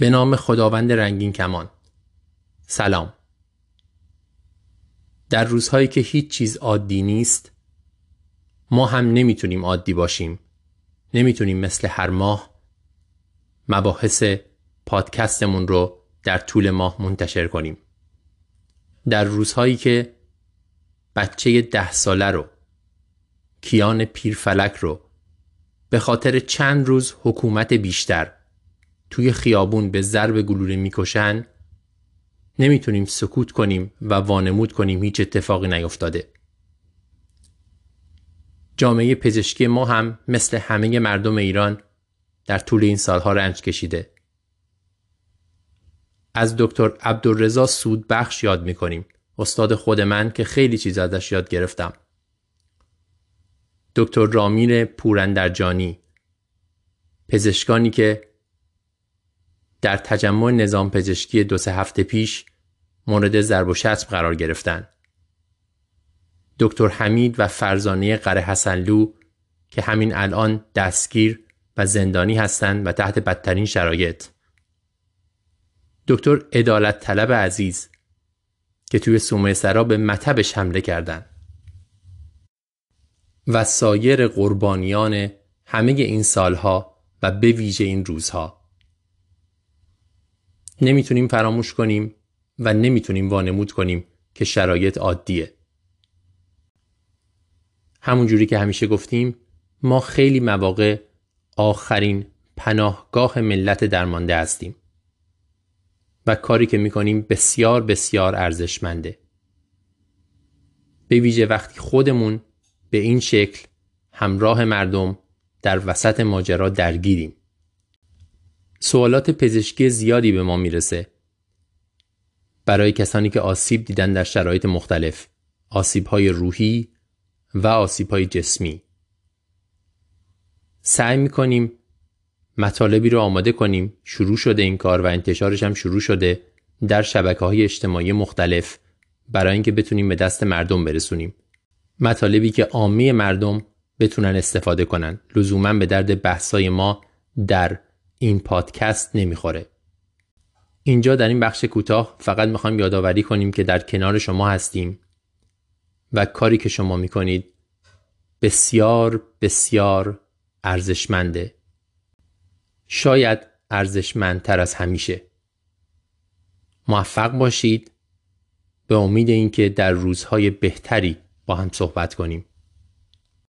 به نام خداوند رنگین کمان. سلام. در روزهایی که هیچ چیز عادی نیست ما هم نمی‌تونیم عادی باشیم. نمی‌تونیم مثل هر ماه مباحث پادکستمون رو در طول ماه منتشر کنیم. در روزهایی که بچه ده ساله رو کیان پیرفلک رو به خاطر چند روز حکومت بیشتر توی خیابون به ضرب گلوله می‌کشن نمی‌تونیم سکوت کنیم و وانمود کنیم هیچ اتفاقی نیفتاده. جامعه پزشکی ما هم مثل همه مردم ایران در طول این سالها رنج کشیده. از دکتر عبدالرضا سود بخش یاد می‌کنیم. استاد خود من که خیلی چیز ازش یاد گرفتم. دکتر رامین پورندرجانی پزشکانی که در تجمع نظام پزشکی دو سه هفته پیش مورد ضرب و شتم قرار گرفتند. دکتر حمید و فرزانه قره حسنلو که همین الان دستگیر و زندانی هستند و تحت بدترین شرایط. دکتر ادالت طلب عزیز که توی سومه سرا به مطبش حمله کردند. و سایر قربانیان همه این سالها و به ویژه این روزها. نمی‌تونیم فراموش کنیم و نمی‌تونیم وانمود کنیم که شرایط عادیه. همونجوری که همیشه گفتیم ما خیلی مواقع آخرین پناهگاه ملت درمانده هستیم و کاری که می‌کنیم بسیار بسیار ارزشمنده. به ویژه وقتی خودمون به این شکل همراه مردم در وسط ماجرا درگیریم. سوالات پزشکی زیادی به ما می‌رسه. برای کسانی که آسیب دیدن در شرایط مختلف آسیب های روحی و آسیب های جسمی. سعی می‌کنیم مطالبی رو آماده کنیم. شروع شده این کار و انتشارش هم شروع شده در شبکه های اجتماعی مختلف برای اینکه بتونیم به دست مردم برسونیم. مطالبی که عامه مردم بتونن استفاده کنن. لزوما به درد بحثای ما در این پادکست نمی‌خوره. اینجا در این بخش کوتاه فقط می‌خوایم یادآوری کنیم که در کنار شما هستیم و کاری که شما می‌کنید بسیار بسیار ارزشمنده. شاید ارزشمندتر از همیشه. موفق باشید به امید اینکه در روزهای بهتری با هم صحبت کنیم.